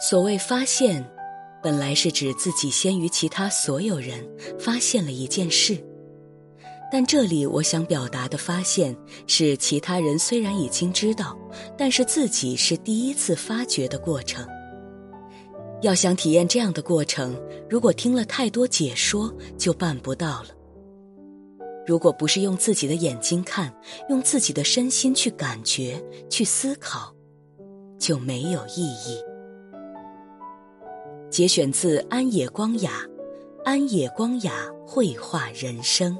所谓发现，本来是指自己先于其他所有人发现了一件事，但这里我想表达的发现是，其他人虽然已经知道，但是自己是第一次发觉的过程。要想体验这样的过程，如果听了太多解说，就办不到了。如果不是用自己的眼睛看，用自己的身心去感觉、去思考，就没有意义。节选自安野光雅，《安野光雅绘画人生》。